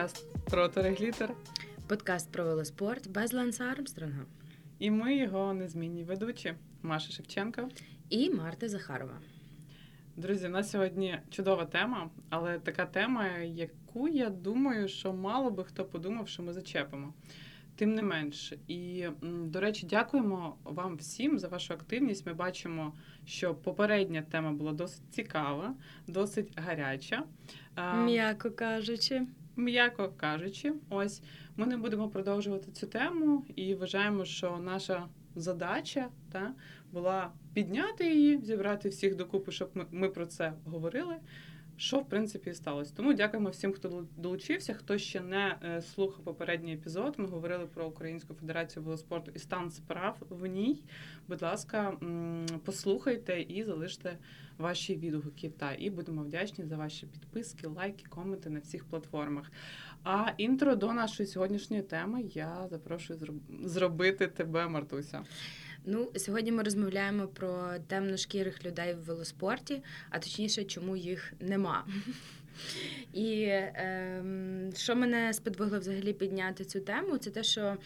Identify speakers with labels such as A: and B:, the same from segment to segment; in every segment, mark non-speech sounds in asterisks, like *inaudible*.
A: Подкаст про Тереглітер.
B: Подкаст про велоспорт без Ланса Армстронга.
A: І ми його незмінні ведучі Маша Шевченко
B: і Марта Захарова.
A: Друзі, у нас сьогодні чудова тема, але така тема, яку я думаю, що мало би хто подумав, що ми зачепимо. Тим не менш, і до речі, дякуємо вам всім за вашу активність. Ми бачимо, що попередня тема була досить цікава, досить гаряча.
B: М'яко кажучи.
A: М'яко кажучи, ось ми не будемо продовжувати цю тему і вважаємо, що наша задача та, була підняти її, зібрати всіх докупи, щоб ми, ми про це говорили що в принципі і сталося. Тому дякуємо всім, хто долучився. Хто ще не е, слухав попередній епізод. Ми говорили про Українську федерацію велоспорту і стан справ в ній. Будь ласка, послухайте і залиште ваші відгуки. Та і будемо вдячні за ваші підписки, лайки, коменти на всіх платформах. А інтро до нашої сьогоднішньої теми я запрошую зробити тебе, Мартуся.
B: Ну, сьогодні ми розмовляємо про темношкірих людей в велоспорті, а точніше, чому їх нема. І е, що мене сподвигло взагалі підняти цю тему, це те, що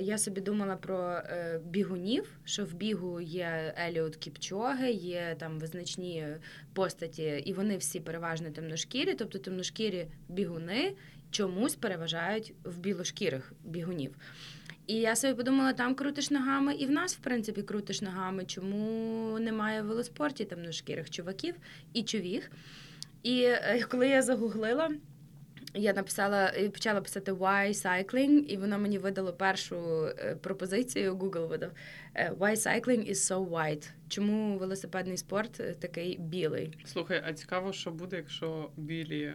B: я собі думала про е, бігунів, що в бігу є Еліот Кіпчоги, є там визначні постаті, і вони всі переважно темношкірі, тобто темношкірі бігуни чомусь переважають в білошкірих бігунів. І я собі подумала, там крутиш ногами, і в нас, в принципі, крутиш ногами. Чому немає в велоспорті темношкірих чуваків і човіх? І е, коли я загуглила, я написала і почала писати Why Cycling, і воно мені видало першу е, пропозицію. Google видав е, Why Cycling is so white. Чому велосипедний спорт такий білий?
A: Слухай, а цікаво, що буде, якщо білі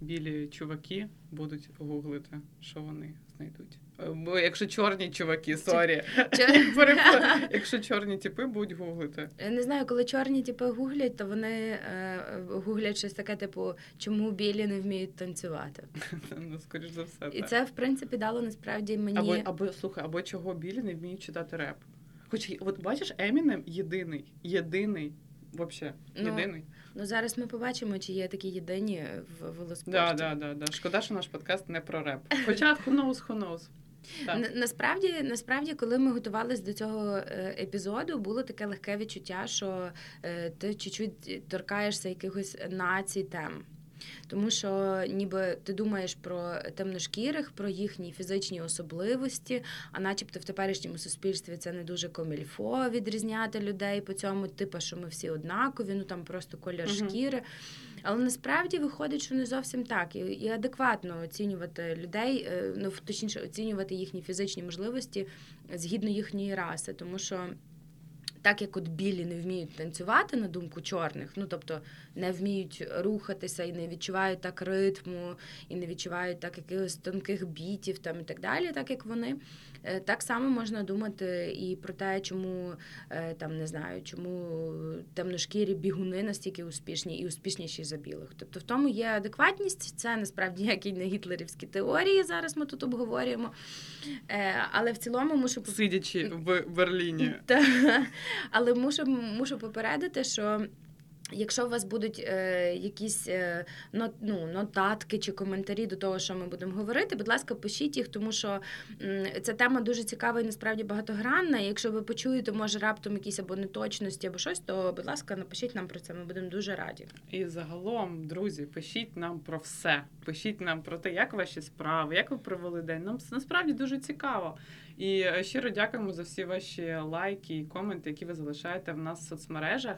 A: білі чуваки будуть гуглити, що вони знайдуть. Бо якщо чорні чуваки, сорі. *laughs* Якщо чорні типи будуть гуглити.
B: Я не знаю, коли чорні типи гуглять, то вони е, гуглять щось таке, типу, чому білі не вміють танцювати. *laughs*
A: Ну, скоріш за все.
B: І це, в принципі, дало насправді мені.
A: Або або слухай, або чого білі не вміють читати реп. Хоч от бачиш, Емінем єдиний, єдиний, взагалі, ну, єдиний.
B: Ну зараз ми побачимо, чи є такі єдині в велоспорті.
A: Да, да, да, да. Шкода, що наш подкаст не про реп. Хоча who knows, who knows.
B: Насправді, насправді, коли ми готувалися до цього е, епізоду, було таке легке відчуття, що е, ти чуть-чуть торкаєшся якихось націй тем. Тому що ніби ти думаєш про темношкірих, про їхні фізичні особливості, а начебто в теперішньому суспільстві це не дуже комільфо відрізняти людей по цьому, типу, що ми всі однакові, ну там просто колір uh шкіри. Але насправді виходить, що не зовсім так. І, і адекватно оцінювати людей, е, ну точніше, оцінювати їхні фізичні можливості згідно їхньої раси, тому що так як от білі не вміють танцювати на думку чорних, ну тобто не вміють рухатися і не відчувають так ритму, і не відчувають так якихось тонких бітів там і так далі, так як вони. Е, так само можна думати і про те, чому е, там не знаю, чому темношкірі бігуни настільки успішні і успішніші за білих. Тобто в тому є адекватність, це насправді ніякі не гітлерівські теорії. Зараз ми тут обговорюємо. Е, але в цілому мушу
A: сидячи в Берліні.
B: Але мушу, мушу попередити, що. Якщо у вас будуть е, якісь е, ну, нотатки чи коментарі до того, що ми будемо говорити, будь ласка, пишіть їх, тому що м, ця тема дуже цікава і насправді багатогранна. І Якщо ви почуєте, може раптом якісь або неточності, або щось, то будь ласка, напишіть нам про це. Ми будемо дуже раді.
A: І загалом, друзі, пишіть нам про все. Пишіть нам про те, як ваші справи, як ви провели день. Нам насправді дуже цікаво. І е, щиро дякуємо за всі ваші лайки і коменти, які ви залишаєте в нас в соцмережах.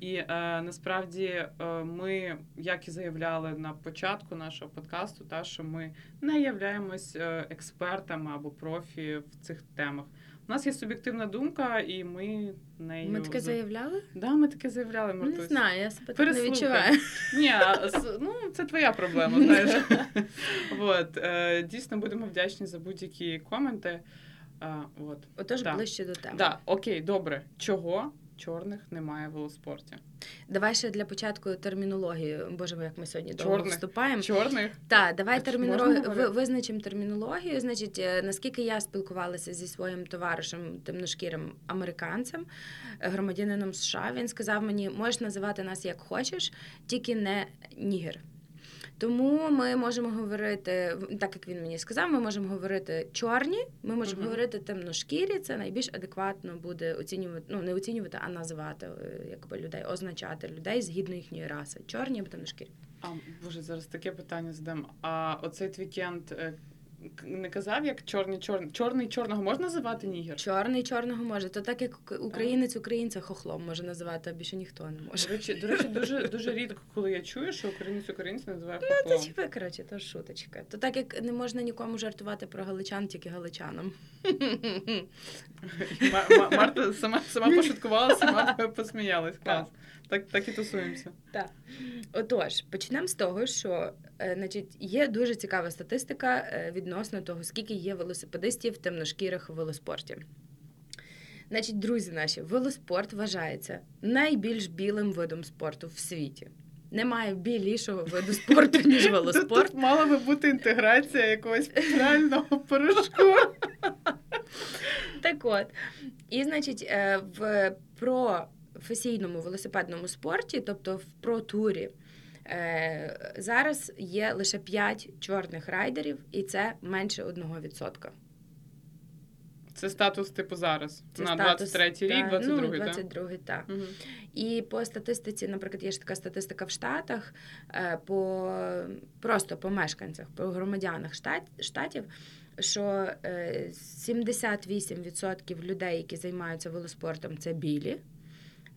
A: І е, насправді е, ми, як і заявляли на початку нашого подкасту, та що ми не являємось е, експертами або профі в цих темах. У нас є суб'єктивна думка, і ми нею...
B: Ми таке заявляли?
A: Да, ми таке заявляли.
B: Мартусь. Не знаю, я себе так не відчуваю.
A: Ні, ну це твоя проблема. *laughs* знаєш. От, е, Дійсно будемо вдячні за будь-які коменти. А, от.
B: Отож, да. ближче до теми.
A: Да, Окей, добре. Чого чорних немає в велоспорті.
B: Давай ще для початку термінологію. Боже, як ми сьогодні довго чорних. вступаємо.
A: Чорних?
B: Так, давай термінологію визначимо термінологію. Значить, е, наскільки я спілкувалася зі своїм товаришем темношкірим американцем, громадянином США, він сказав мені, можеш називати нас як хочеш, тільки не нігер. Тому ми можемо говорити, так як він мені сказав, ми можемо говорити чорні, ми можемо
A: Мгм.
B: говорити темношкірі. Це найбільш адекватно буде оцінювати, ну не оцінювати, а називати е, якби людей, означати людей згідно їхньої раси. Чорні або темношкірі.
A: А боже, зараз таке питання задам. А оцей твікенд е, не казав, як чорний чорний чорний чорного можна називати нігер?
B: Чорний чорного може. То так як українець українця хохлом може називати, а більше ніхто не може.
A: До речі, до речі, дуже дуже рідко, коли я чую, що українець українця називає
B: Ну,
A: хохлом.
B: то типу, коротше, то шуточка. То так як не можна нікому жартувати про галичан, тільки галичанам.
A: Ма- Ма- Марта сама сама пошуткувала, сама посміялась. Клас. Так, так і тусуємося.
B: Отож, почнемо з того, що е, значить, є дуже цікава статистика е, відносно того, скільки є велосипедистів темношкірих у велоспорті. Значить, друзі наші, велоспорт вважається найбільш білим видом спорту в світі. Немає білішого виду спорту, *laughs* ніж велоспорт.
A: тут мала би бути інтеграція якогось правильного порошку.
B: Так от. І, значить, е, в професійному велосипедному спорті, тобто в про-турі, е, зараз є лише 5 чорних райдерів, і це менше 1%.
A: Це статус типу зараз.
B: Це
A: на
B: статус,
A: 23-й рік,
B: та,
A: 22-й,
B: ну,
A: так?
B: 22-й, так.
A: Мгм.
B: І по статистиці, наприклад, є ж така статистика в Штатах, е, по просто по мешканцях, по громадянах штат, штатів, що е, 78% людей, які займаються велоспортом, це білі.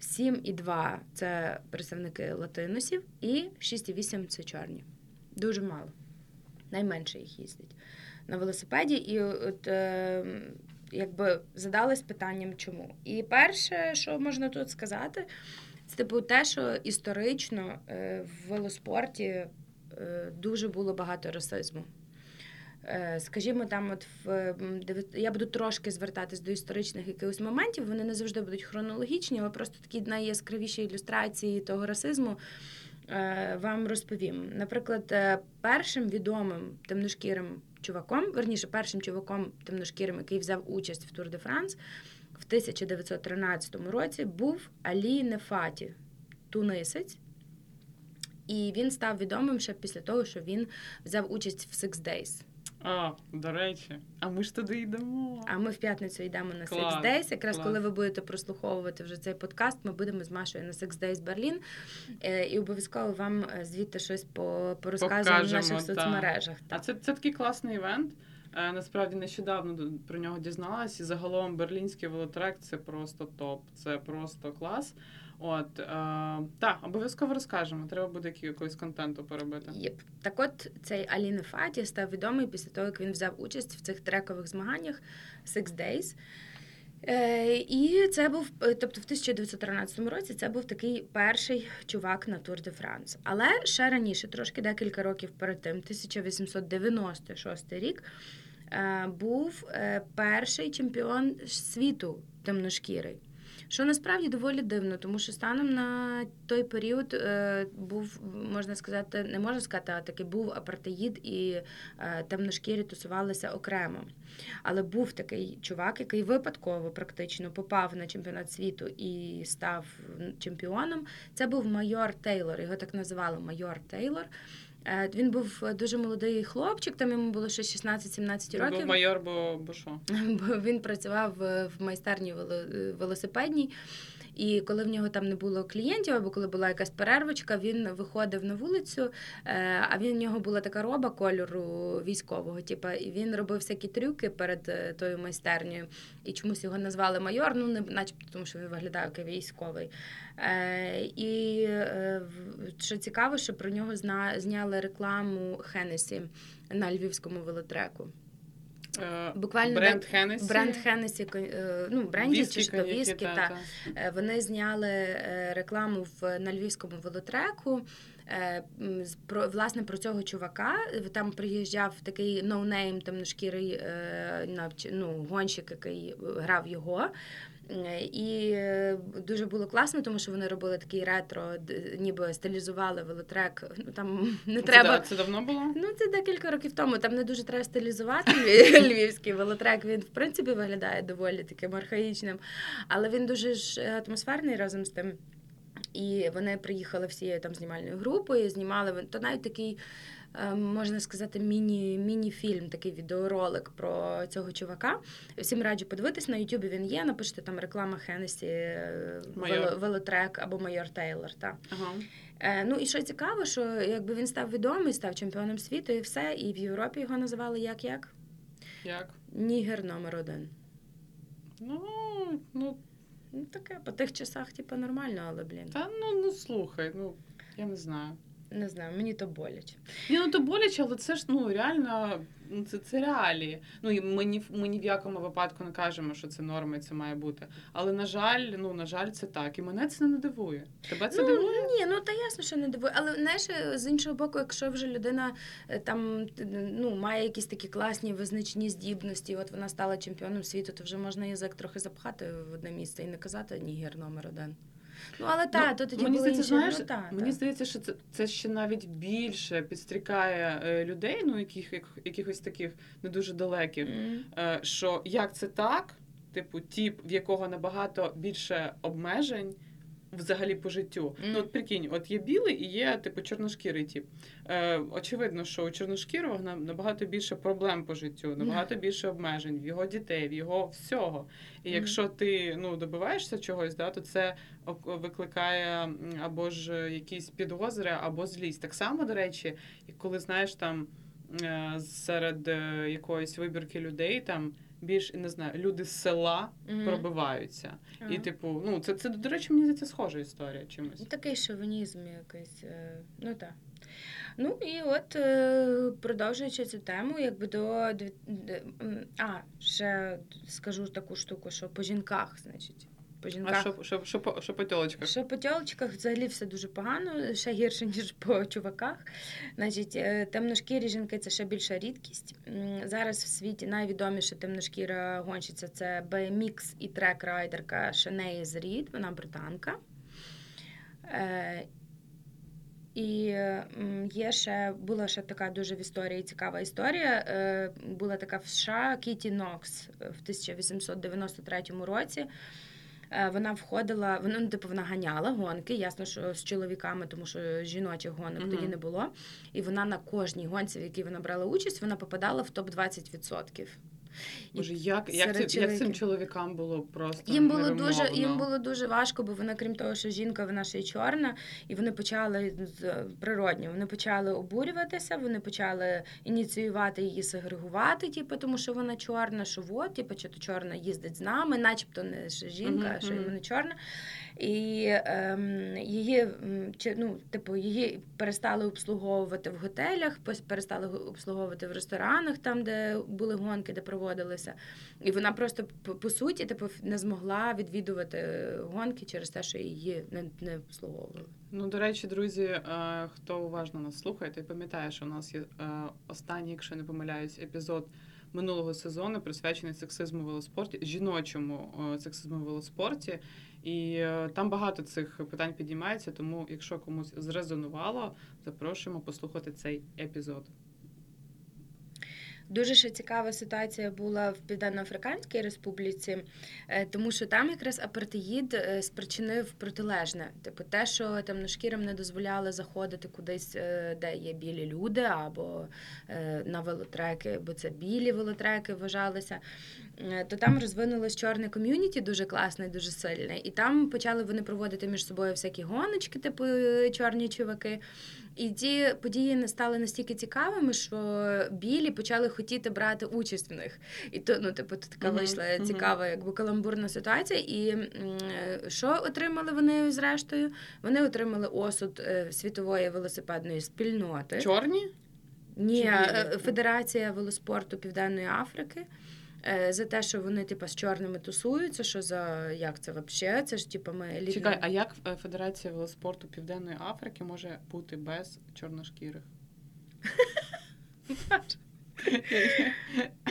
B: 7,2 – це представники латиносів, і 6,8 – це чорні. Дуже мало. Найменше їх їздить на велосипеді. І от е, якби задалась питанням, чому. І перше, що можна тут сказати, це типу те, що історично е, в велоспорті е, дуже було багато расизму. Е, Скажімо, там, от в я буду трошки звертатись до історичних якихось моментів. Вони не завжди будуть хронологічні, але просто такі найяскравіші ілюстрації того расизму е, вам розповім. Наприклад, е, першим відомим темношкірим чуваком, верніше, першим чуваком темношкірим, який взяв участь в Тур де Франс в 1913 році, був Алі Нефаті, тунисець. І він став відомим ще після того, що він взяв участь в Six Days.
A: А, до речі, а ми ж туди йдемо.
B: А ми в п'ятницю йдемо на
A: Клас,
B: Six Days. Якраз
A: клас.
B: коли ви будете прослуховувати вже цей подкаст, ми будемо з Машою на Six Days Берлін. Е, І обов'язково вам е, звідти щось по, порозказуємо в наших
A: та.
B: соцмережах.
A: А це, це такий класний івент. Е, Насправді нещодавно про нього дізналась, і загалом берлінський велотрек це просто топ, це просто клас. От е, так, обов'язково розкажемо. Треба буде якогось контенту поробити.
B: Єп. Так от цей Аліне Фаті став відомий після того, як він взяв участь в цих трекових змаганнях Six Days. Е, і це був, е, тобто в 1913 році це був такий перший чувак на Тур де Франс. Але ще раніше, трошки декілька років перед тим, 1896 рік, е, був е, перший чемпіон світу темношкірий. Що насправді доволі дивно, тому що станом на той період е, був, можна сказати, не можна сказати, а таки був апартеїд і е, темношкірі тусувалися окремо. Але був такий чувак, який випадково практично попав на чемпіонат світу і став чемпіоном. Це був майор Тейлор. Його так називали майор Тейлор. Е, Він був дуже молодий хлопчик, там йому було ще 16-17
A: Він
B: років.
A: був майор, бо, бо що? *laughs*
B: Бо він працював в в майстерні вело- велосипедній. І коли в нього там не було клієнтів, або коли була якась перервочка, він виходив на вулицю, е, а він в нього була така роба кольору військового, типу, і він робив всякі трюки перед е, тою майстернею. І чомусь його назвали майор, ну не начебто, тому що він виглядав як військовий. Е, І що цікаво, що про нього зняли рекламу Hennessy на львівському велотреку.
A: Е,
B: Буквально
A: бренд Hennessy.
B: Бренд Hennessy, ну, брендів чи що
A: коньяки,
B: віскі,
A: та,
B: та.
A: та.
B: Е, Вони зняли е, рекламу в на львівському велотреку. Е, Про власне про цього чувака там приїжджав такий ноунейм темношкірий е, ну, гонщик, який грав його. Е, І дуже було класно, тому що вони робили такий ретро, ніби стилізували велотрек. Ну там *laughs* не
A: Це
B: треба.
A: Це давно було?
B: Ну, це декілька років тому. Там не дуже треба стилізувати *laughs* львівський велотрек. Він, в принципі, виглядає доволі таким архаїчним, але він дуже ж атмосферний разом з тим. І вони приїхали всією там знімальною групою, знімали то навіть такий, е, можна сказати, міні, міні-фільм, такий відеоролик про цього чувака. Всім раджу подивитись, на Ютубі він є. Напишите там реклама Хеннесі, е, вело- велотрек або майор Тейлор. Та.
A: Ага.
B: Е, ну і що цікаво, що якби він став відомий, став чемпіоном світу і все, і в Європі його називали як як?
A: Як?
B: Нігер номер один.
A: Ну, ну,
B: Ну таке по тих часах, типу, нормально, але блін.
A: та ну, ну слухай, ну я не знаю.
B: Не знаю, мені то боляче.
A: Ні, ну то боляче, але це ж ну реально ну, це, це реалії. Ну і ми ні, ми ні в якому випадку не кажемо, що це норма і це має бути. Але на жаль, ну на жаль, це так. І мене це не дивує. Тебе це
B: ну,
A: дивує?
B: Ні, ну та ясно, що не дивує. Але знаєш, з іншого боку, якщо вже людина е, там ну, має якісь такі класні визначні здібності, от вона стала чемпіоном світу, то вже можна язик трохи запхати в одне місце і не казати нігер номер один. Ну, але та,
A: Ну,
B: то тоді
A: мені
B: були
A: здається,
B: інші.
A: знаєш,
B: ну, та,
A: мені
B: та.
A: здається, що це, це ще навіть більше підстрікає е, людей, ну яких як, якихось таких не дуже далеких.
B: mm.
A: е, що як це так, типу, тіп, в якого набагато більше обмежень. Взагалі по життю.
B: Мгм.
A: Ну, от прикинь, от є білий і є типу чорношкірий тип. Е, очевидно, що у чорношкірого на- набагато більше проблем по життю, набагато більше обмежень в його дітей, в його всього. І якщо ти ну добиваєшся чогось, да, то це викликає або ж якісь підозри, або злість. Так само, до речі, і коли знаєш там е, серед е, якоїсь вибірки людей там. Більш не знаю, люди з села
B: Мгм.
A: пробиваються. І, типу, ну це, це до речі, мені здається, схожа історія чимось.
B: Такий шовінізм якийсь. е, Ну так. Ну і от е, продовжуючи цю тему, якби до а, ще скажу таку штуку, що по жінках, значить. По
A: А що, що, що, що по тілочках?
B: Що по тілочках взагалі все дуже погано, ще гірше, *laughs* ніж по чуваках. Значить, е, темношкірі жінки це ще більша рідкість. Зараз в світі найвідоміша темношкіра гонщиця це BMX і трек-райдерка Шенеї Зрід, вона британка. Е, І є ще була ще така дуже в історії цікава історія. Е, Була така в США Кіті Нокс в 1893 році. Е, Вона входила, вона ну, типу вона ганяла гонки, ясно, що з чоловіками, тому що жіночих гонок
A: Мгм.
B: тоді не було. І вона на кожній гонці, в якій вона брала участь, вона попадала в топ 20%.
A: Боже, як, як,
B: серед
A: як цим чоловікам було просто
B: Їм було дуже їм було дуже важко, бо вона, крім того, що жінка вона ще й чорна, і вони почали з- природньо. Вони почали обурюватися, вони почали ініціювати її сегрегувати, типу, тому що вона чорна, що от, типу, чи то чорна їздить з нами, начебто не ж жінка, а що
A: мгм.
B: вона чорна. І ем, її чи, ну, типу, її перестали обслуговувати в готелях, перестали обслуговувати в ресторанах, там, де були гонки, де проводилися. І вона просто по, суті типу, не змогла відвідувати гонки через те, що її не, не обслуговували.
A: Ну, до речі, друзі, е, хто уважно нас слухає, той пам'ятає, що у нас є е, останній, якщо не помиляюсь, епізод минулого сезону присвячений сексизму велоспорті, жіночому е, сексизму в велоспорті. І е, там багато цих питань підіймається, тому якщо комусь зрезонувало, запрошуємо послухати цей епізод.
B: Дуже ще цікава ситуація була в Південно-Африканській Республіці, е, тому що там якраз апартеїд е, спричинив протилежне. Типу, те, що темношкірим не дозволяли заходити кудись, е, де є білі люди, або на велотреки, бо це білі велотреки вважалися. То там розвинулось чорне ком'юніті дуже класне, дуже сильне. І там почали вони проводити між собою всякі гоночки, типу чорні чуваки. І ті події не стали настільки цікавими, що білі почали хотіти брати участь в них. І то, ну, типу, така
A: Мгм,
B: вийшла цікава, якби каламбурна ситуація. І е, що отримали вони зрештою? Вони отримали осуд е, світової велосипедної спільноти.
A: Чорні?
B: Ні, е. Федерація велоспорту Південної Африки. Е, За те, що вони типу, з чорними тусуються, що за як це взагалі? Це ж типу, ми елітна-
A: Чекай, а як е, Федерація велоспорту Південної Африки може бути без чорношкірих?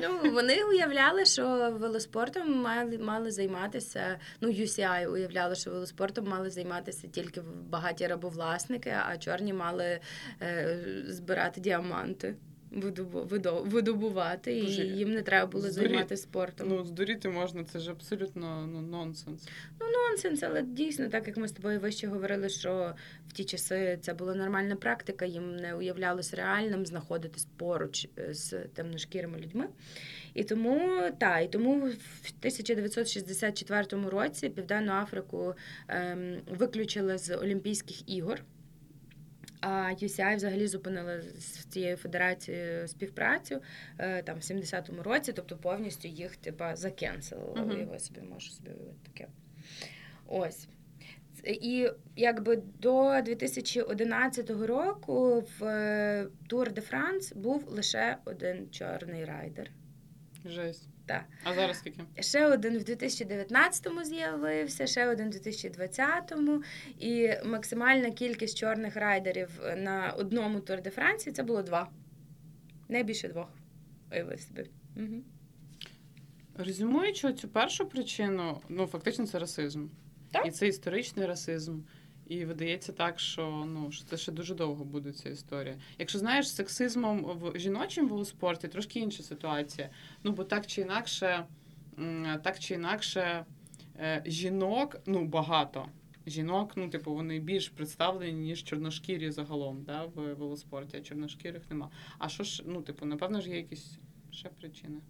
B: Ну, вони уявляли, що велоспортом мали, мали займатися. Ну, UCI уявляли, що велоспортом мали займатися тільки багаті рабовласники, а чорні мали е, збирати діаманти. Видобу- видобувати, і їм не треба було
A: здурі-
B: займатися спортом.
A: Ну, здуріти можна, це ж абсолютно ну, нонсенс.
B: Ну, нонсенс, але дійсно, так як ми з тобою вище говорили, що в ті часи це була нормальна практика, їм не уявлялось реальним знаходитись поруч е, з темношкірими людьми. І тому та, і тому в 1964 році Південну Африку ем, виключили з Олімпійських ігор. А UCI взагалі зупинила з цією федерацією співпрацю е, там в 70-му році, тобто повністю їх типа закенселили.
A: Мгм.
B: Його собі можу собі таке. Ось. І якби до 2011 року в е, Tour de France був лише один чорний райдер.
A: Жесть.
B: Так.
A: А зараз скільки?
B: Ще один в 2019-му з'явився, ще один в 2020-му. І максимальна кількість чорних райдерів на одному Тур де Франції це було два. Не більше двох. Уяви собі. Угу.
A: Резюмуючи цю першу причину, ну фактично це расизм.
B: Так.
A: І це історичний расизм. І видається так, що ну що це ще дуже довго буде ця історія. Якщо знаєш, з сексизмом в жіночому велоспорті трошки інша ситуація. Ну бо так чи інакше, так чи інакше, е, жінок ну багато. Жінок, ну типу, вони більш представлені, ніж чорношкірі загалом, да, в велоспорті, а чорношкірих нема. А що ж, ну, типу, напевно ж є якісь ще причина.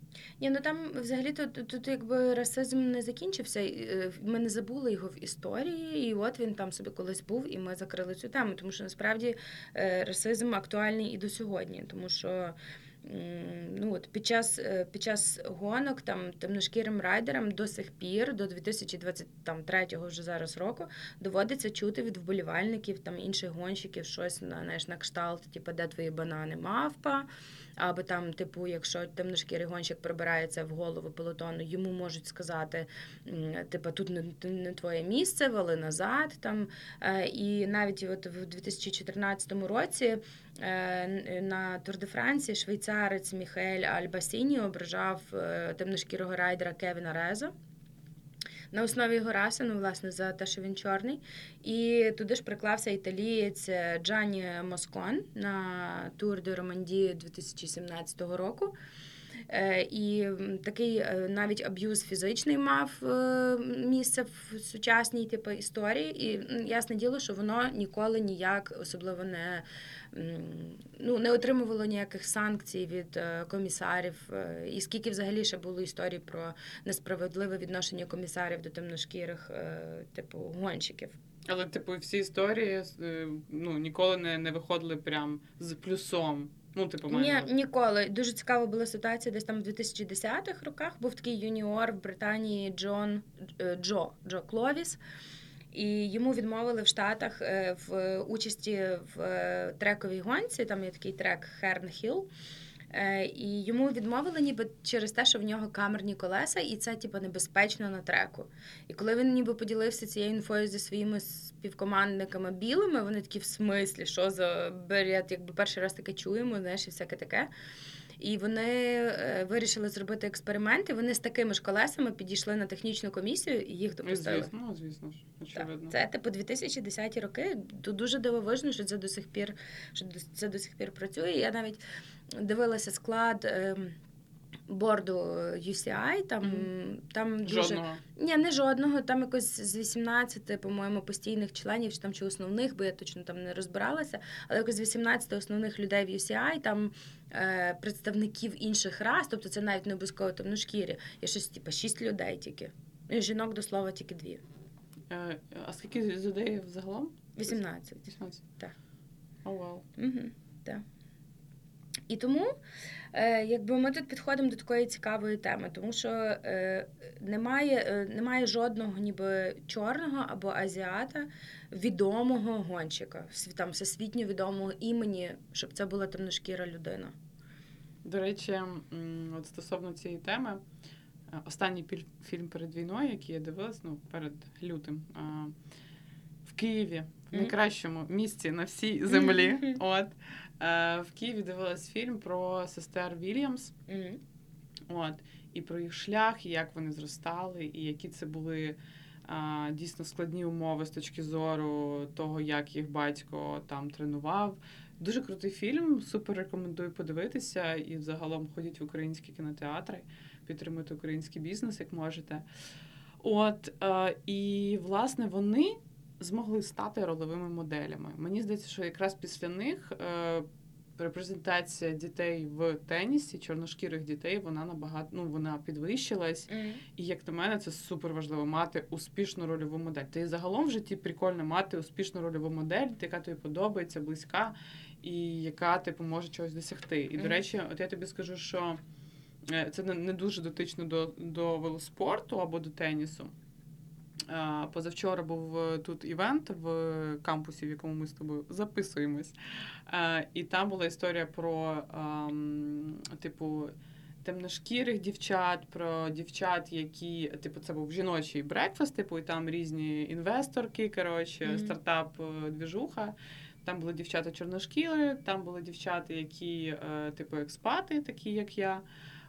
B: Ні, ну там взагалі то тут, якби расизм не закінчився. е, Ми не забули його в історії, і от він там собі колись був, і ми закрили цю тему. Тому що насправді е, расизм актуальний і до сьогодні, тому що. Ну, от під час е, під час гонок там темношкірим райдерам до сих пір, до 2023 вже зараз року, доводиться чути від вболівальників там інших гонщиків щось на знаєш, на кшталт, типу, де твої банани мавпа. Або там, типу, якщо темношкірий гонщик прибирається в голову пелотону, йому можуть сказати, типу, тут не, твоє місце, вали назад. Там. Е, І навіть от в 2014 році на Тур де Франції швейцарець Міхель Альбасіні ображав е, темношкірого райдера Кевіна Реза. На основі його раси, ну, власне, за те, що він чорний. І туди ж приклався італієць е, Джані Москон на Тур де Романдії 2017 року. Е, І такий е, навіть аб'юз фізичний мав е, місце в сучасній типу, історії. І ясне діло, що воно ніколи ніяк особливо не, ну, не отримувало ніяких санкцій від комісарів. І скільки взагалі ще було історій про несправедливе відношення комісарів до темношкірих, типу, гонщиків.
A: Але, типу, всі історії ну, ніколи не, не виходили прям з плюсом. Ну, типу,
B: Ні, ніколи. Дуже цікава була ситуація десь там в 2010-х роках. Був такий юніор в Британії Джон е, Джо Джо Кловіс. І йому відмовили в Штатах е, в участі в е, трековій гонці. Там є такий трек Херн Хілл. Е, І йому відмовили ніби через те, що в нього камерні колеса, і це типу, небезпечно на треку. І коли він ніби поділився цією інфою зі своїми співкомандниками білими, вони такі в смислі, що за бред, якби перший раз таке чуємо, знаєш, і всяке таке. І вони е, вирішили зробити експерименти. Вони з такими ж колесами підійшли на технічну комісію і їх
A: Ну,
B: допустили.
A: звісно, ну, звісно ж,
B: Так.
A: очевидно.
B: Це типу 2010 роки. Дуже дивовижно, що це до сих пір, що це до сих пір працює. Я навіть дивилася склад. Борду UCI, там,
A: Мгм.
B: там дуже
A: Жодного.
B: ні, не жодного. Там якось з 18, по-моєму, постійних членів, чи там чи основних, бо я точно там не розбиралася. Але якось з 18 основних людей в UCI, там е, представників інших рас, тобто це навіть не обов'язково темношкірі. Є щось, типу, 6 людей тільки. І жінок до слова тільки дві.
A: Е, А скільки людей загалом?
B: 18.
A: 18?
B: Так.
A: О, вау.
B: Угу, так. І тому е, якби ми тут підходимо до такої цікавої теми, тому що е, немає, е, немає жодного ніби чорного або азіата відомого гонщика, там, всесвітньо відомого імені, щоб це була темношкіра людина.
A: До речі, от стосовно цієї теми, е, останній фільм перед війною, який я дивилась, ну, перед лютим, в Києві. Найкращому місці на всій землі. *laughs* От, е, в Києві дивилась фільм про сестер Вільямс. От, і про їх шлях, і як вони зростали, і які це були а, дійсно складні умови з точки зору того, як їх батько там тренував Дуже крутий фільм, супер рекомендую подивитися. І загалом ходіть в українські кінотеатри, підтримуйте український бізнес, як можете. От е, і власне вони змогли стати ролевими моделями. Мені здається, що якраз після них е, репрезентація дітей в тенісі, чорношкірих дітей, вона набагато ну вона підвищилась.
B: Мгм.
A: І як на мене, це супер важливо мати успішну рольову модель. Та і загалом в житті прикольно мати успішну рольову модель, яка тобі подобається, близька, і яка типу може чогось досягти. І до речі, от я тобі скажу, що е, це не- не дуже дотично до, до велоспорту або до тенісу. Позавчора був е, тут івент в кампусі, в якому ми з тобою записуємось. І там була історія про, типу, темношкірих дівчат, про дівчат, які, типу, це був жіночий брекфаст, типу, і там різні інвесторки, коротше,
B: Мгм.
A: стартап е, двіжуха. Там були дівчата чорношкіри, там були дівчата, які, е, типу, експати, такі як я.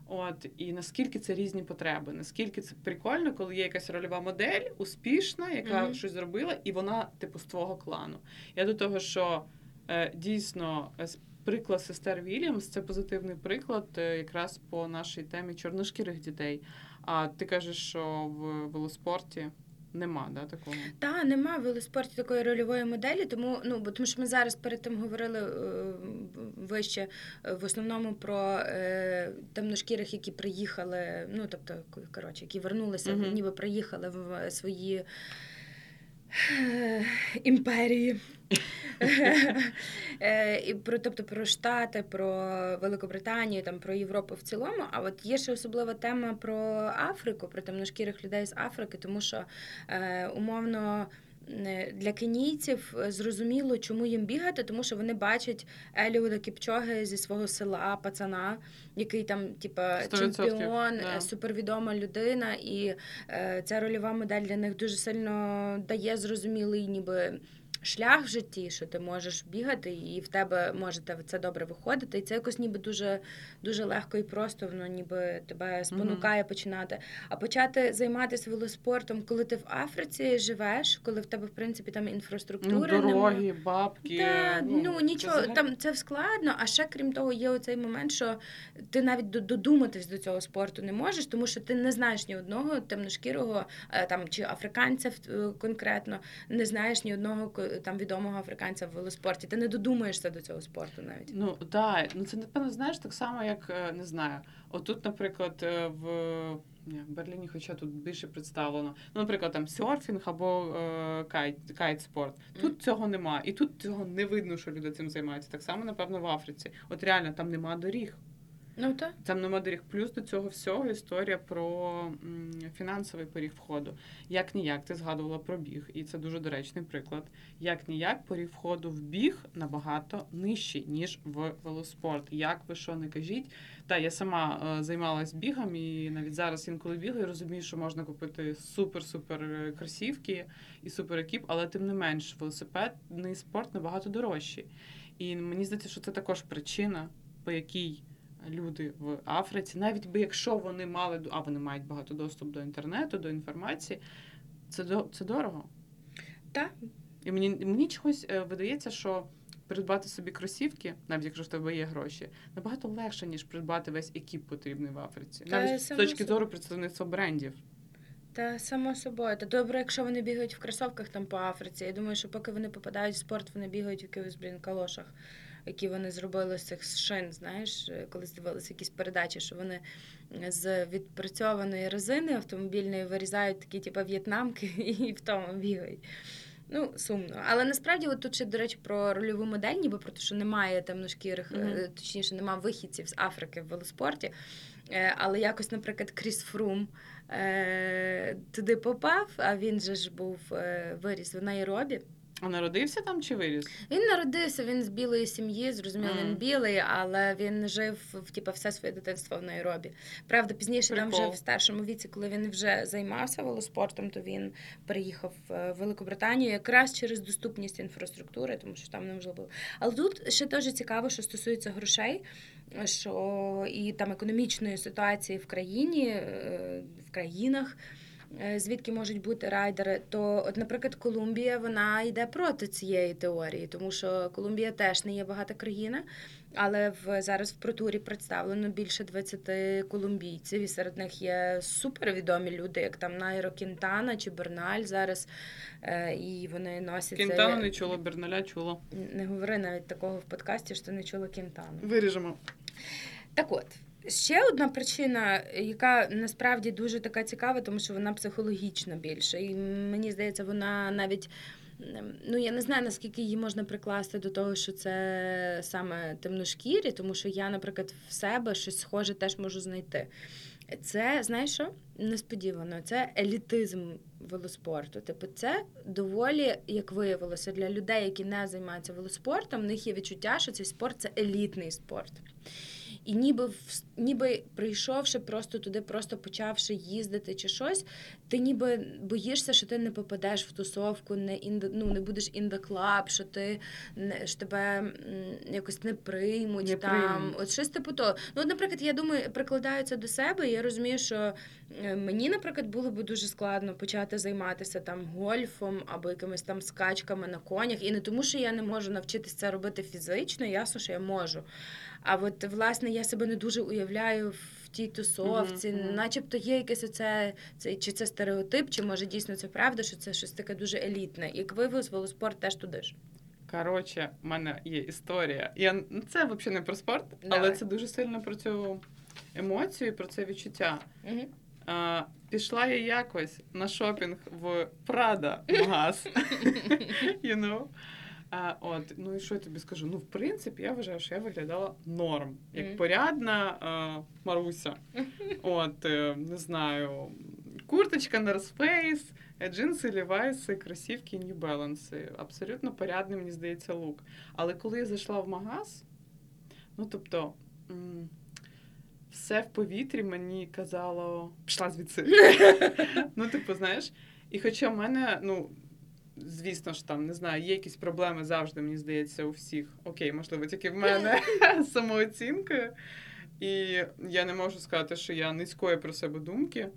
A: От і наскільки це різні потреби, наскільки це прикольно, коли є якась рольова модель, успішна, яка
B: Мгм.
A: щось зробила, і вона, типу, з твого клану. Я до того, що е, дійсно е, приклад сестер Вільямс це позитивний приклад е, якраз по нашій темі чорношкірих дітей. А ти кажеш, що в велоспорті нема да, такого.
B: Та нема в велоспорті такої рольової моделі, тому ну бо тому що ми зараз перед тим говорили е, вище е, в основному про е, темношкірих, які приїхали. Ну тобто, коротше, які вернулися,
A: Мгм.
B: ніби приїхали в свої. Е, Імперії. Е, і про, тобто про Штати, про Великобританію, там, про Європу в цілому. А от є ще особлива тема про Африку, про темношкірих людей з Африки, тому що е, умовно. Для кенійців е, зрозуміло, чому їм бігати, тому що вони бачать Еліуда Кіпчоги зі свого села, пацана, який там, типа, чемпіон,
A: да.
B: супервідома людина, і е, ця рольова модель для них дуже сильно дає зрозумілий, ніби. Шлях в житті, що ти можеш бігати, і в тебе може це добре виходити. І це якось ніби дуже, дуже легко і просто, воно ніби тебе спонукає починати. А почати займатися велоспортом, коли ти в Африці живеш, коли в тебе, в принципі, там
A: Ну,
B: інфраструктури немає.
A: дороги, бабки.
B: Та, ну
A: це
B: нічого,
A: взагалі-
B: там це складно. А ще крім того, є оцей момент, що ти навіть додуматись до цього спорту не можеш, тому що ти не знаєш ні одного темношкірого е, там чи африканця е, конкретно, не знаєш ні одного там відомого африканця в велоспорті. Ти не додумаєшся до цього спорту навіть.
A: Ну так, ну це напевно знаєш так само, як е, не знаю. Отут, наприклад, е, в в Берліні, хоча тут більше представлено. Ну, наприклад, там серфінг або е, кайт, кайт-спорт. Тут цього нема, і тут цього не видно, що люди цим займаються. Так само, напевно, в Африці. От реально там нема доріг.
B: Ну так.
A: Там нема доріг. Плюс до цього всього історія про фінансовий поріг входу. Як ніяк, ти згадувала про біг, і це дуже доречний приклад. Як ніяк, поріг входу в біг набагато нижчий, ніж в велоспорт. Як ви що не кажіть? Та я сама е, займалась бігом, і навіть зараз інколи бігаю, розумію, що можна купити супер-супер е, кросівки і супер екіп, але тим не менш, велосипедний спорт набагато дорожчий. І мені здається, що це також причина, по якій люди в Африці, навіть би якщо вони мали а вони мають багато доступ до інтернету, до інформації, це до це дорого.
B: Так.
A: І мені мені чогось е, видається, що придбати собі кросівки, навіть якщо в тебе є гроші, набагато легше, ніж придбати весь екіп потрібний в Африці.
B: Та,
A: Навіть з точки зору представництва брендів.
B: Та само собою. Та добре, якщо вони бігають в кросовках там по Африці. Я думаю, що поки вони попадають в спорт, вони бігають в якихось, блін, калошах, які вони зробили з цих шин, знаєш, коли здавалися якісь передачі, що вони з відпрацьованої резини автомобільної вирізають такі, типу, в'єтнамки *laughs* і в тому бігають. Ну, сумно. Але насправді, от тут ще, до речі, про рольову модель, ніби про те, що немає темношкірих,
A: Мгм.
B: е, точніше, немає вихідців з Африки в велоспорті. Е, Але якось, наприклад, Кріс Фрум е, туди попав, а він же ж був е, виріс в Найробі.
A: А народився там чи виріс?
B: Він народився, він з білої сім'ї, зрозуміло, він білий, але він жив в типу, все своє дитинство в Найробі. Правда, пізніше там вже в старшому віці, коли він вже займався велоспортом, то він переїхав е, в Великобританію якраз через доступність інфраструктури, тому що там неможливо було. Але тут ще теж цікаво, що стосується грошей, що і там економічної ситуації в країні, е, в країнах. Е, звідки можуть бути райдери, то, от, наприклад, Колумбія вона йде проти цієї теорії, тому що Колумбія теж не є багата країна, але в зараз в протурі представлено більше 20 колумбійців, і серед них є супервідомі люди, як там Найро Кінтана чи Берналь зараз. Е, і вони носять
A: Кінтану не чуло, Берналя чуло.
B: Не говори навіть такого в подкасті, що ти не чула Кінтану.
A: Виріжемо.
B: Так от. Ще одна причина, яка насправді дуже така цікава, тому що вона психологічна більше. І мені здається, вона навіть. Ну, я не знаю, наскільки її можна прикласти до того, що це саме темношкірі, тому що я, наприклад, в себе щось схоже теж можу знайти. Це, знаєш що? Несподівано, це елітизм велоспорту. Типу, це доволі, як виявилося, для людей, які не займаються велоспортом, в них є відчуття, що цей спорт це елітний спорт. І ніби ніби прийшовши просто туди, просто почавши їздити чи щось, ти ніби боїшся, що ти не попадеш в тусовку, не in the, ну, не будеш in the club, що ти не що тебе якось не приймуть
A: Не
B: там.
A: приймуть.
B: От щось типу того. Ну, от, наприклад, я думаю, прикладаю це до себе. І я розумію, що е, мені, наприклад, було б дуже складно почати займатися там гольфом або якимись там скачками на конях. І не тому, що я не можу навчитися це робити фізично, ясно, що я можу. А от власне я себе не дуже уявляю в тій тусовці,
A: Мгм, мгм.
B: начебто є якесь оце, це чи це стереотип, чи може дійсно це правда, що це щось таке дуже елітне. Як виявилось, велоспорт теж туди ж.
A: Коротше, в мене є історія. Я, це взагалі не про спорт, але це дуже сильно про цю емоцію, і про це відчуття.
B: Угу.
A: А, пішла я якось на шопінг в Прада магаз. *laughs* you know? А, от, ну і що я тобі скажу? Ну, в принципі, я вважаю, що я виглядала норм, як порядна а, Маруся. От, е, не знаю, курточка North Face, е, джинси Levi's, кросівки New Balance. Абсолютно порядний, мені здається, лук. Але коли я зайшла в магаз, ну тобто. м, Все в повітрі мені казало, пішла звідси. *laughs* ну, типу, знаєш, і хоча в мене, ну, звісно ж, там, не знаю, є якісь проблеми завжди, мені здається, у всіх. Окей, можливо, тільки в мене *laughs* з самооцінкою. І я не можу сказати, що я низької про себе думки.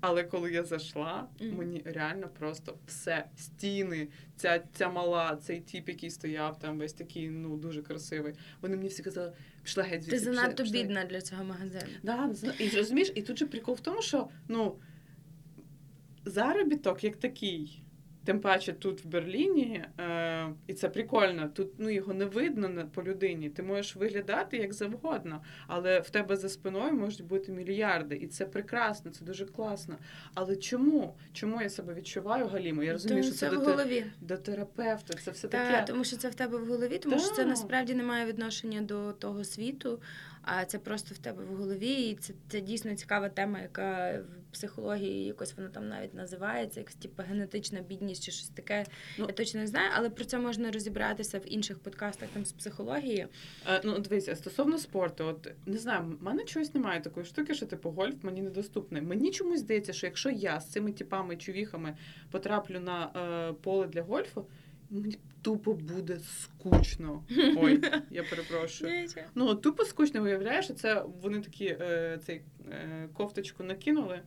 A: Але коли я зайшла,
B: Мгм.
A: мені реально просто все, стіни, ця, ця мала, цей тіп, який стояв там, весь такий, ну, дуже красивий. Вони мені всі казали, пішла геть звідси.
B: Ти занадто
A: пішла».
B: бідна для цього магазину.
A: Да, і розумієш, і тут же прикол в тому, що ну заробіток як такий. Тим паче тут в Берліні, е, і це прикольно. Тут ну його не видно по людині. Ти можеш виглядати як завгодно, але в тебе за спиною можуть бути мільярди, і це прекрасно, це дуже класно. Але чому? Чому я себе відчуваю галімо? Я розумію,
B: Тому
A: що це
B: в
A: до,
B: голові.
A: до терапевта, це все
B: Так,
A: таке.
B: тому що це в тебе в голові, тому що це насправді не має відношення до того світу, а це просто в тебе в голові. І це, це дійсно цікава тема, яка в психології якось вона там навіть називається, якась типу генетична бідність чи щось таке.
A: Ну.
B: Я точно не знаю, але про це можна розібратися в інших подкастах там з психології.
A: Е, ну, дивися, стосовно спорту, от не знаю, в мене чогось немає такої штуки, що типу гольф мені недоступний. Мені чомусь здається, що якщо я з цими типами чувіхами потраплю на е, поле для гольфу, мені тупо буде скучно. *laughs* Ой, я перепрошую. Ну, тупо скучно виявляєш, це вони такі е, цей е, кофточку накинули.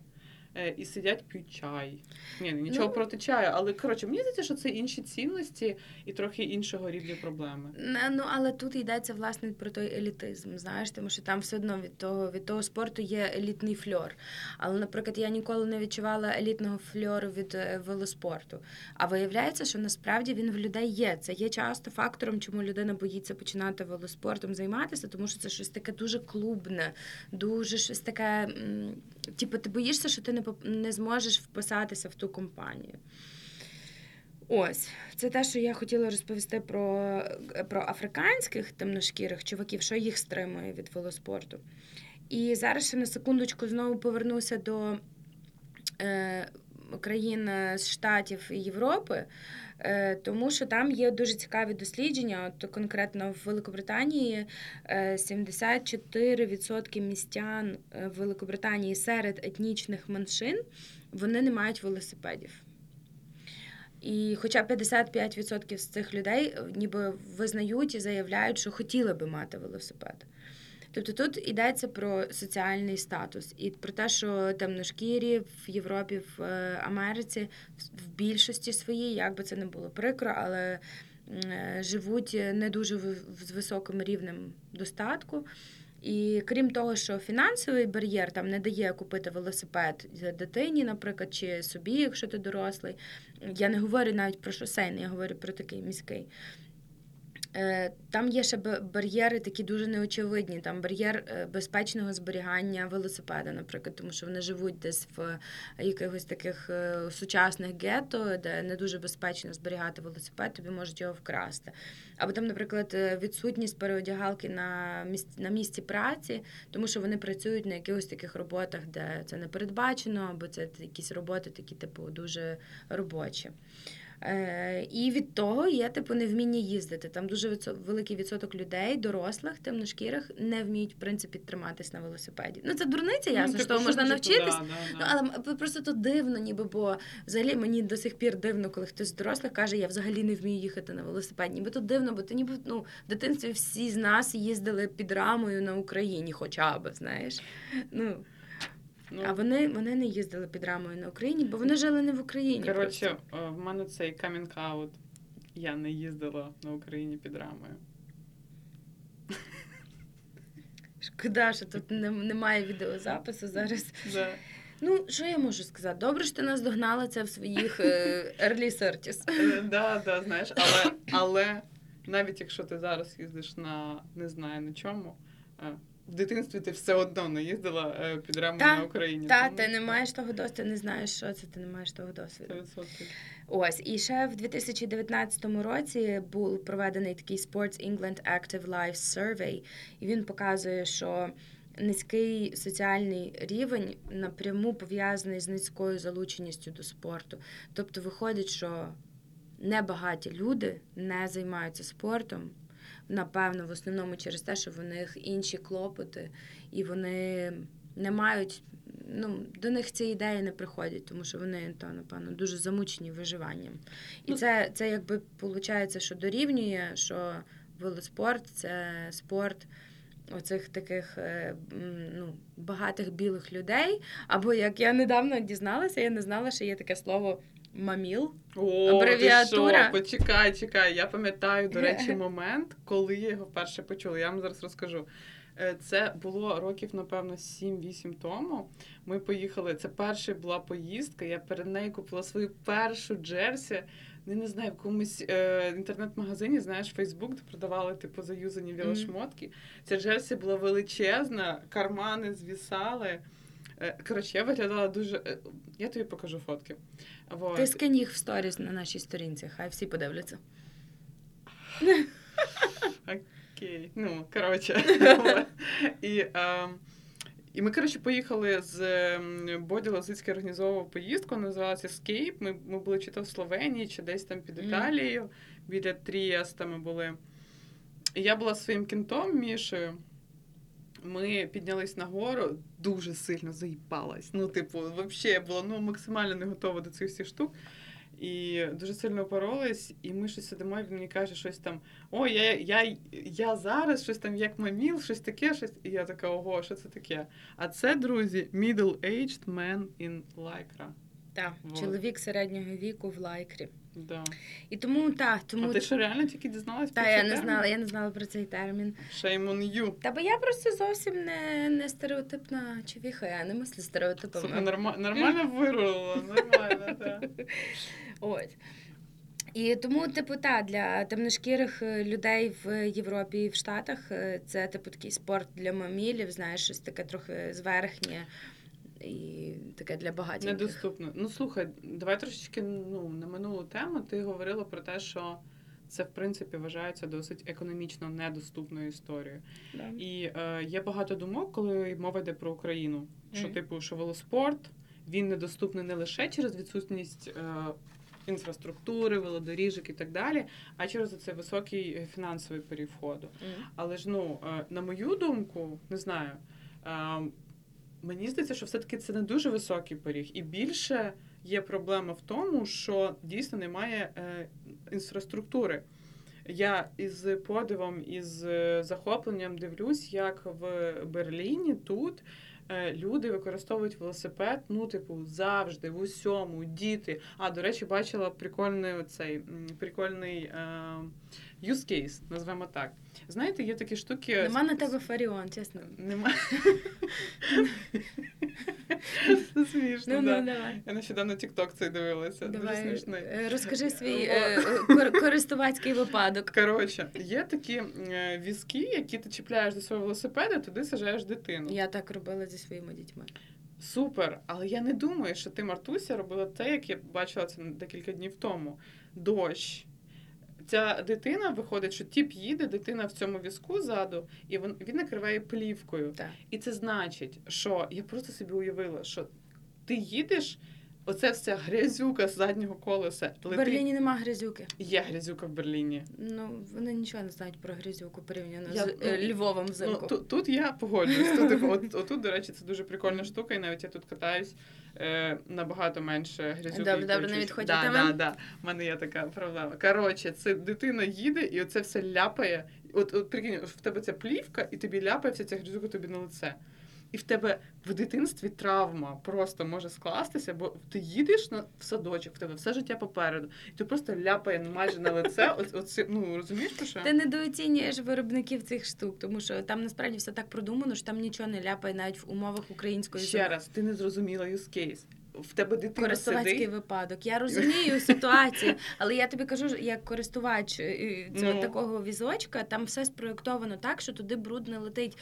A: Е, І сидять п'ють чай. Ні, нічого
B: Ну.
A: проти чаю, але коротше, мені здається, що це інші цінності і трохи іншого рівня проблеми.
B: Не, Ну, але тут йдеться власне про той елітизм, знаєш, тому що там все одно від того, від того спорту є елітний фльор. Але, наприклад, я ніколи не відчувала елітного фльору від е, велоспорту. А виявляється, що насправді він в людей є. Це є часто фактором, чому людина боїться починати велоспортом займатися, тому що це щось таке дуже клубне, дуже щось таке. Типу, ти боїшся, що ти не не зможеш вписатися в ту компанію. Ось, це те, що я хотіла розповісти про, про африканських темношкірих чуваків, що їх стримує від велоспорту. І зараз ще на секундочку знову повернуся до е, країн е, з Штатів і Європи, е, тому що там є дуже цікаві дослідження. От конкретно в Великобританії е, 74% містян е, в Великобританії серед етнічних меншин вони не мають велосипедів. І хоча 55% з цих людей ніби визнають і заявляють, що хотіли би мати велосипед. Тобто тут йдеться про соціальний статус і про те, що темношкірі в Європі, в е, Америці в більшості своїй, як би це не було прикро, але е, живуть не дуже з високим рівнем достатку. І крім того, що фінансовий бар'єр там не дає купити велосипед дитині, наприклад, чи собі, якщо ти дорослий. Я не говорю навіть про шосейний, я говорю про такий міський. Е, там є ще бар'єри такі дуже неочевидні. Там бар'єр е, безпечного зберігання велосипеда, наприклад, тому що вони живуть десь в якихось таких е, сучасних гетто, де не дуже безпечно зберігати велосипед, тобі можуть його вкрасти. Або там, наприклад, відсутність переодягалки на місці, на місці праці, тому що вони працюють на якихось таких роботах, де це не передбачено, або це якісь роботи, такі типу дуже робочі. Е, І від того є типу невміння їздити. Там дуже відсо... великий відсоток людей, дорослих, темношкірих, не вміють в принципі триматись на велосипеді. Ну це дурниця, ну, ясно, ну, що можна навчитись. Да, да, да. Ну, але просто то дивно, ніби бо взагалі мені до сих пір дивно, коли хтось з дорослих каже, я взагалі не вмію їхати на велосипеді. Ніби то дивно, бо ти ніби ну в дитинстві всі з нас їздили під рамою на Україні, хоча б знаєш. Ну Ну, А вони вони не їздили під рамою на Україні, бо вони жили не в Україні.
A: Коротше, в мене цей камінг-аут. Я не їздила на Україні під рамою.
B: Шкода, що тут немає відеозапису зараз.
A: Да.
B: Ну, що я можу сказати? Добре, що ти нас догнала це в своїх е, early 30s.
A: Так, да, да, знаєш, але але навіть якщо ти зараз їздиш на не знаю на чому, е, в дитинстві ти все одно не їздила е, під раму на Україні.
B: Так, тому... ти не маєш того досвіду, не знаєш, що це, ти не маєш того досвіду. 100%. Ось, і ще в 2019 році був проведений такий Sports England Active Life Survey, і він показує, що низький соціальний рівень напряму пов'язаний з низькою залученістю до спорту. Тобто виходить, що небагаті люди не займаються спортом напевно, в основному через те, що в них інші клопоти, і вони не мають. Ну, до них ці ідеї не приходять, тому що вони то, напевно, дуже замучені виживанням. І ну, це це якби виходить, що дорівнює, що велоспорт це спорт оцих таких е, ну, багатих білих людей. Або як я недавно дізналася, я не знала, що є таке слово Маміл.
A: О, абревіатура. Ти що? Почекай, чекай. Я пам'ятаю, до речі, *laughs* момент, коли я його вперше почула. Я вам зараз розкажу. Е, це було років, напевно, 7-8 тому. Ми поїхали. Це перша була поїздка. Я перед нею купила свою першу джерсі. Не, не знаю, в якомусь е, інтернет-магазині, знаєш, Фейсбук, де продавали типу заюзані велошмотки. Mm-hmm. Ця джерсі була величезна, кармани звісали. Е, коротше, я виглядала дуже. Е, я тобі покажу фотки.
B: Вот. Ти скинь їх в сторіс на нашій сторінці, хай всі подивляться.
A: Окей. Ну, коротше. І ем, і ми, коротше, поїхали з ем, Боді Лозицький організовував поїздку, називалася Escape. Ми ми були чи то в Словенії, чи десь там під Італією. Біля Трієста ми були. І я була своїм кінтом Мішею. Ми піднялись на гору, дуже сильно заїбалась. Ну, типу, взагалі я була ну, максимально не готова до цих всіх штук. І дуже сильно боролись, і ми щось сидимо, і він мені каже, щось там: о, я я, я зараз щось там як маміл, щось таке, щось. І я така, ого, що це таке? А це, друзі, middle-aged man in lycra.
B: Так, вот. чоловік середнього віку в лайкрі.
A: Да.
B: І тому так, тому
A: А ти що реально тільки дізналась
B: про
A: цей
B: я не знала, я не знала про цей термін.
A: Shame on you.
B: Та бо я просто зовсім не не стереотипна човіха, я не мислю стереотипами.
A: Слухай, норма, нормально вирулила, нормально, так. *laughs*
B: Ось. І тому, типу, та для темношкірих е, людей в Європі і в Штатах е, це типу такий спорт для мамілів, знаєш, щось таке трохи зверхнє і таке для багатьох.
A: Недоступно. Ну слухай, давай трошечки ну, на минулу тему. Ти говорила про те, що це в принципі вважається досить економічно недоступною історією.
B: Да.
A: І е, є багато думок, коли мова йде про Україну. Що, mm. типу, що велоспорт він недоступний не лише через відсутність. Е, Інфраструктури, велодоріжок і так далі, а через цей високий фінансовий перевходу. Mm. Але ж ну, е, на мою думку, не знаю, ем, Мені здається, що все-таки це не дуже високий поріг. І більше є проблема в тому, що дійсно немає е, інфраструктури. Я із подивом, із е, захопленням дивлюсь, як в Берліні тут. Е, Люди використовують велосипед, ну, типу, завжди, в усьому, діти. А, до речі, бачила прикольний оцей прикольний е, use case, назвемо так. Знаєте, є такі штуки.
B: Нема на тебе Фаріон, чесно.
A: Нема. *laughs* *laughs* Це смішно,
B: Ну,
A: да.
B: ну, давай.
A: Я нещодавно TikTok цей дивилася. Дуже
B: Давай,
A: смішний.
B: е, розкажи свій е, *laughs* користувацький випадок.
A: Коротше, є такі е, візки, які ти чіпляєш до свого велосипеда, туди саджаєш дитину.
B: Я так робила зі своїми дітьми.
A: Супер, але я не думаю, що ти, Мартуся, робила те, як я бачила це декілька днів тому. Дощ. Ця дитина виходить, що тіп їде, дитина в цьому візку ззаду, і він, він накриває плівкою.
B: Так.
A: І це значить, що я просто собі уявила, що ти їдеш, оце вся грязюка з заднього колеса.
B: В. Берліні нема грязюки.
A: Є грязюка в Берліні.
B: Ну, вони нічого не знають про грязюку порівняно
A: Я-
B: з е,
A: ну,
B: Львовом
A: Ну, тут, тут я погоджуюсь. Тут, типу, *laughs* от, отут, до речі, це дуже прикольна штука, і навіть я тут катаюсь е, набагато менше грязюки.
B: Добре, добре, не відходь
A: да,
B: від
A: да, да. У мене є така проблема. Коротше, це дитина їде, і оце все ляпає. От, от прикинь, в тебе ця плівка, і тобі ляпає вся ця грязюка тобі на лице. І в тебе в дитинстві травма просто може скластися, бо ти їдеш на в садочок, в тебе все життя попереду, і ти просто ляпає майже на лице. От, оці- ну розумієш про що?
B: Ти недооцінюєш виробників цих штук, тому що там насправді все так продумано, що там нічого не ляпає навіть в умовах української
A: Ще раз, ти не зрозуміла use case. В тебе дитина
B: Користувацький
A: сидить.
B: випадок. Я розумію ситуацію, але я тобі кажу, як користувач е, цього
A: Ну.
B: такого візочка, там все спроєктовано так, що туди бруд не летить.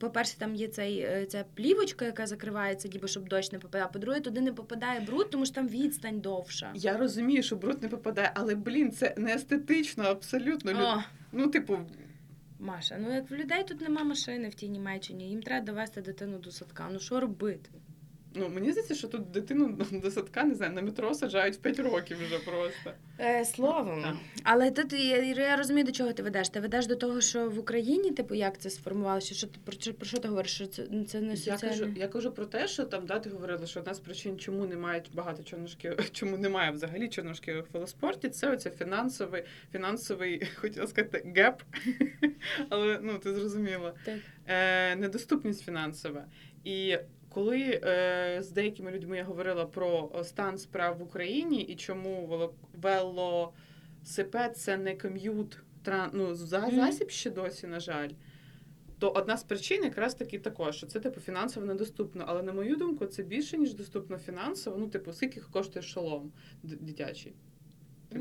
B: По-перше, там є цей, е, ця плівочка, яка закривається, ніби щоб дощ не попадав. По-друге, туди не попадає бруд, тому що там відстань довша.
A: Я розумію, що бруд не попадає, але блін, це не естетично, абсолютно.
B: О,
A: Ну, типу,
B: Маша, ну як в людей тут нема машини в тій Німеччині, їм треба довести дитину до садка. Ну що робити?
A: Ну мені здається, що тут дитину *laughs* до садка, не знаю, на метро саджають в 5 років вже просто.
B: Е, словом,
A: Так.
B: але тут я, я розумію, до чого ти ведеш. Ти ведеш до того, що в Україні, типу, як це сформувалося? Що ти про, про що ти говориш? Що це, ну, це не
A: Я кажу, я кажу про те, що там да, ти говорила, що одна з причин, чому немає багато чорношків, *laughs* чому немає взагалі чорношків в велоспорті, це оце фінансовий, фінансовий, *laughs* хотіла сказати, геп. Але ну ти зрозуміла.
B: Так.
A: Е, недоступність фінансова. І коли е, з деякими людьми я говорила про е, стан справ в Україні і чому вело- велосипед це не ком'ют, ну, засіб ще досі, на жаль. То одна з причин якраз таки також, що це типу фінансово недоступно. Але на мою думку, це більше ніж доступно фінансово. Ну, типу, скільки коштує шолом дитячий?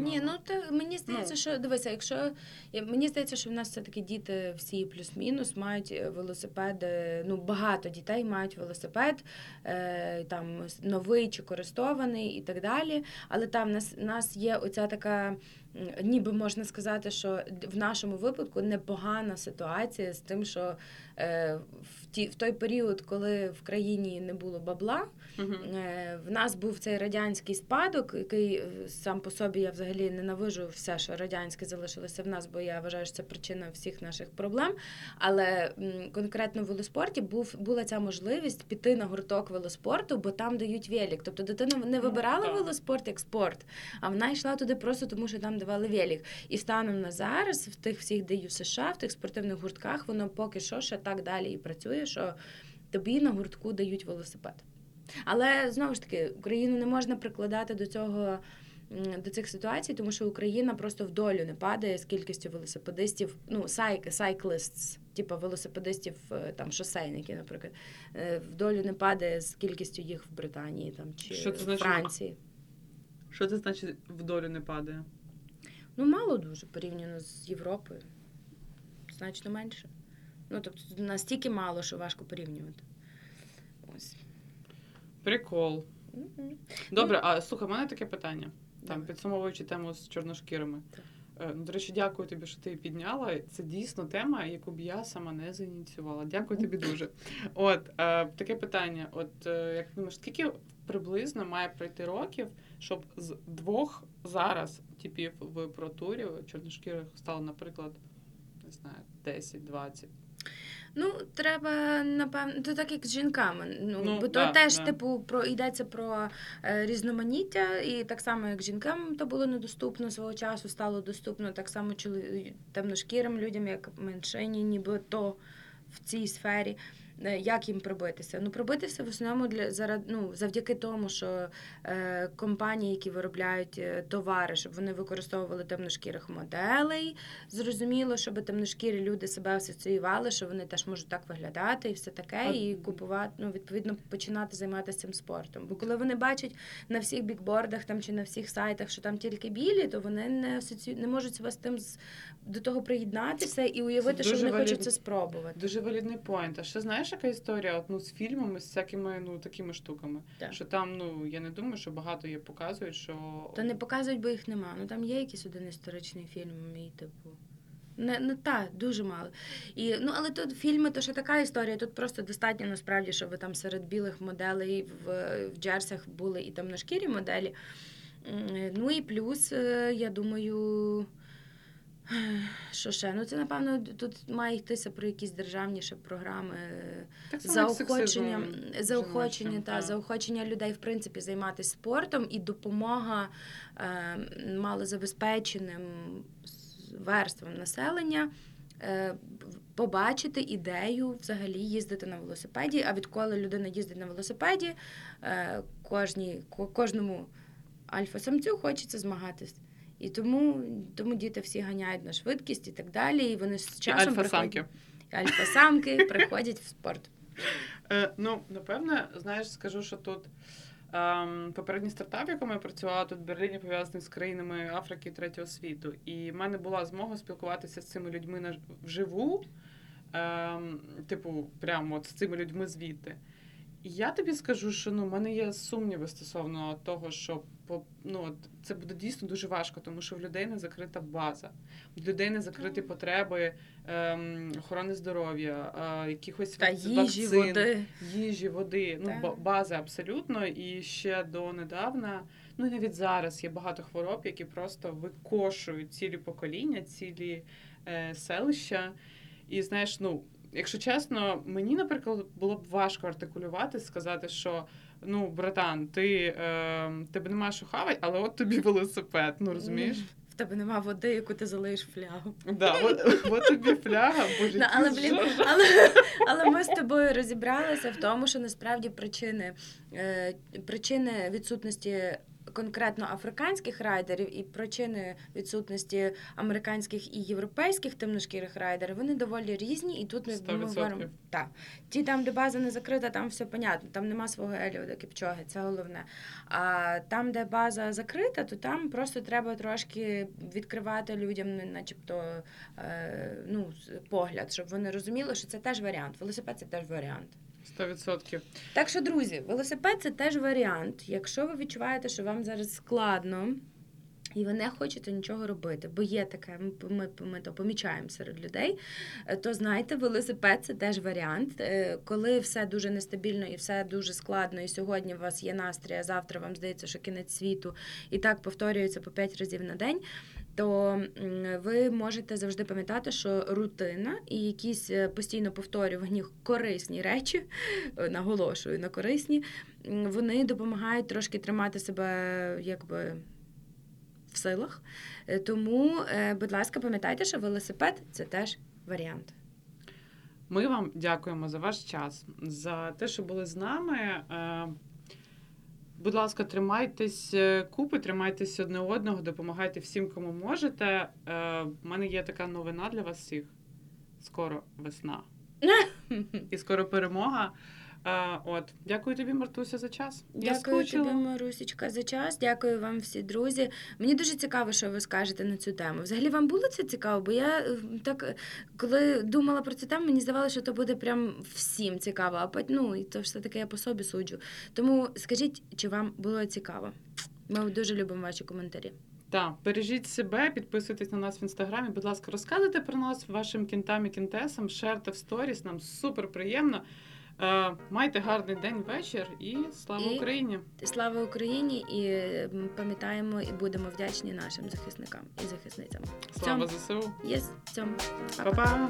B: Ні, ну та мені здається,
A: Ну.
B: що дивися, якщо мені здається, що в нас все таки діти всі плюс-мінус мають велосипед. велосипеди. Ну багато дітей мають велосипед, е, там новий чи користований і так далі. Але там нас, нас є оця така. Ніби можна сказати, що в нашому випадку непогана ситуація з тим, що е, в, ті, в той період, коли в країні не було бабла. Е, В нас був цей радянський спадок, який е, сам по собі я взагалі ненавижу все, що радянське залишилося в нас, бо я вважаю, що це причина всіх наших проблем. Але конкретно в велоспорті був була ця можливість піти на гурток велоспорту, бо там дають велик. Тобто дитина не вибирала велоспорт як спорт, а вона йшла туди просто тому, що там давали велик. І станом на зараз в тих всіх ДЮ США, в тих спортивних гуртках, воно поки що ще так далі і працює, що тобі на гуртку дають велосипед. Але знову ж таки, Україну не можна прикладати до цього. До цих ситуацій, тому що Україна просто в долю не падає з кількістю велосипедистів, ну сайк, типу велосипедистів, е, там шосейники, наприклад, е, в долю не падає з кількістю їх в Британії там чи
A: Що це
B: в
A: значить?
B: Франції.
A: Що це значить в долю не падає?
B: Ну мало дуже порівняно з Європою, значно менше. Ну тобто настільки мало, що важко порівнювати. Ось.
A: Прикол.
B: Мгм.
A: Добре, а слухай, в мене таке питання. Там підсумовуючи тему з чорношкірими.
B: Так.
A: Е, Ну, до речі, дякую тобі, що ти її підняла. Це дійсно тема, яку б я сама не зініціювала. Дякую тобі *laughs* дуже. От е, таке питання: от е, як думаєш, скільки приблизно має пройти років, щоб з двох зараз типів в протурі чорношкірих стало, наприклад, не знаю, 10-20?
B: Ну, треба, напевно, то так як з жінками. Ну,
A: Ну,
B: бо то теж,
A: да.
B: типу, про йдеться про е, різноманіття, і так само, як жінкам то було недоступно свого часу, стало доступно так само чоло- темношкірим людям, як меншині, ніби то в цій сфері. Як їм пробитися? Ну, пробитися в основному для зарад, ну, завдяки тому, що е, компанії, які виробляють е, товари, щоб вони використовували темношкірих моделей, зрозуміло, щоб темношкірі люди себе асоціювали, що вони теж можуть так виглядати і все таке,
A: А-
B: і купувати, ну, відповідно, починати займатися цим спортом. Бо коли вони бачать на всіх бікбордах там чи на всіх сайтах, що там тільки білі, то вони не асоціюють, не можуть себе з тим з- до того приєднатися і уявити, що вони хочуть це спробувати.
A: Дуже валідний поінт. А ще знаєш, яка історія? От, ну, з фільмами, з всякими ну, такими штуками.
B: Так.
A: Що там, ну, я не думаю, що багато є показують, що.
B: Та не показують, бо їх нема. Ну там є якийсь один історичний фільм, мій типу. Не, не та, дуже мало. І, ну, але тут фільми то ще така історія. Тут просто достатньо насправді, щоб там серед білих моделей в, в джерсях були і темношкірі моделі. Ну і плюс, е, я думаю, *sighs* що ще? Ну, це, напевно, тут має йтися про якісь державні ще програми.
A: Так само,
B: заохочення,
A: сексизм
B: заохочення
A: жіночим,
B: та заохочення людей в принципі займатися спортом і допомога е, малозабезпеченим верствам населення. е, Побачити ідею взагалі їздити на велосипеді. А відколи людина їздить на велосипеді, е, кожній, кожному альфа-самцю хочеться змагатись. І тому, тому діти всі ганяють на швидкість і так далі. І вони з
A: І
B: часом
A: альфа-самки.
B: приходять- альфа-самки *laughs* приходять в спорт.
A: Е, ну, напевне, знаєш, скажу, що тут ем, попередній стартап, в якому я працювала, тут в Берліні пов'язаний з країнами Африки і третього світу. І в мене була змога спілкуватися з цими людьми на- вживу, ем, типу, прямо от з цими людьми звідти. І я тобі скажу, що ну, в мене є сумніви стосовно того, що по, ну, от, це буде дійсно дуже важко, тому що в людей не закрита база, в людей не закриті потреби ем, охорони здоров'я, е, якихось
B: Та
A: вак-
B: їжі, води.
A: їжі, води, ну
B: Так.
A: ба- абсолютно. І ще донедавна, ну навіть зараз є багато хвороб, які просто викошують цілі покоління, цілі е, селища. І знаєш, ну. Якщо чесно, мені, наприклад, було б важко артикулювати, сказати, що ну, братан, ти е, тебе немає що хавати, але от тобі велосипед. Ну розумієш?
B: В тебе нема води, яку ти залиєш флягу.
A: Да, от, от тобі фляга, боже,
B: Ну, але, блін, але, але ми з тобою розібралися в тому, що насправді причини, е, причини відсутності конкретно африканських райдерів і причини відсутності американських і європейських темношкірих райдерів, вони доволі різні. І тут ми,
A: Сто
B: ми
A: відсотків.
B: говоримо так. Ті там, де база не закрита, там все понятно. Там нема свого Еліода Кіпчоги, це головне. А там, де база закрита, то там просто треба трошки відкривати людям, начебто, е, ну, погляд, щоб вони розуміли, що це теж варіант. Велосипед це теж варіант.
A: Сто відсотків.
B: Так що, друзі, велосипед це теж варіант. Якщо ви відчуваєте, що вам зараз складно. І ви не хочете нічого робити, бо є таке, ми, ми, ми то помічаємо серед людей. е, То знайте, велосипед це теж варіант. Е, Коли все дуже нестабільно і все дуже складно, і сьогодні у вас є настрій, а завтра вам здається, що кінець світу, і так повторюється по 5 разів на день. То ви можете завжди пам'ятати, що рутина і якісь е, постійно повторювані корисні речі, е, наголошую на корисні, вони допомагають трошки тримати себе якби в силах. Е, Тому, будь ласка, пам'ятайте, що велосипед це теж варіант.
A: Ми вам дякуємо за ваш час, за те, що були з нами. Е, Будь ласка, тримайтесь е, купи, тримайтесь одне одного, допомагайте всім, кому можете. Е, В мене є така новина для вас всіх. Скоро весна *laughs* і скоро перемога. Е, От, дякую тобі, Мартуся, за час. Я
B: Дякую
A: скучила.
B: тобі, Марусечка, за час. Дякую вам всі друзі. Мені дуже цікаво, що ви скажете на цю тему. Взагалі вам було це цікаво? Бо я е, так, е, коли думала про цю тему, мені здавалося, що то буде прям всім цікаво. А ну, і то все таки я по собі суджу. Тому скажіть, чи вам було цікаво? Ми дуже любимо ваші коментарі.
A: Так, бережіть себе, підписуйтесь на нас в інстаграмі. Будь ласка, розказуйте про нас вашим кінтам і кінтесам, шерте в сторіс. Нам супер приємно. Е, майте гарний день, вечір і слава
B: І-
A: Україні!
B: Слава Україні! І пам'ятаємо і будемо вдячні нашим захисникам і захисницям.
A: Слава ЗСУ!
B: Yes. Па-па.
A: Па-па!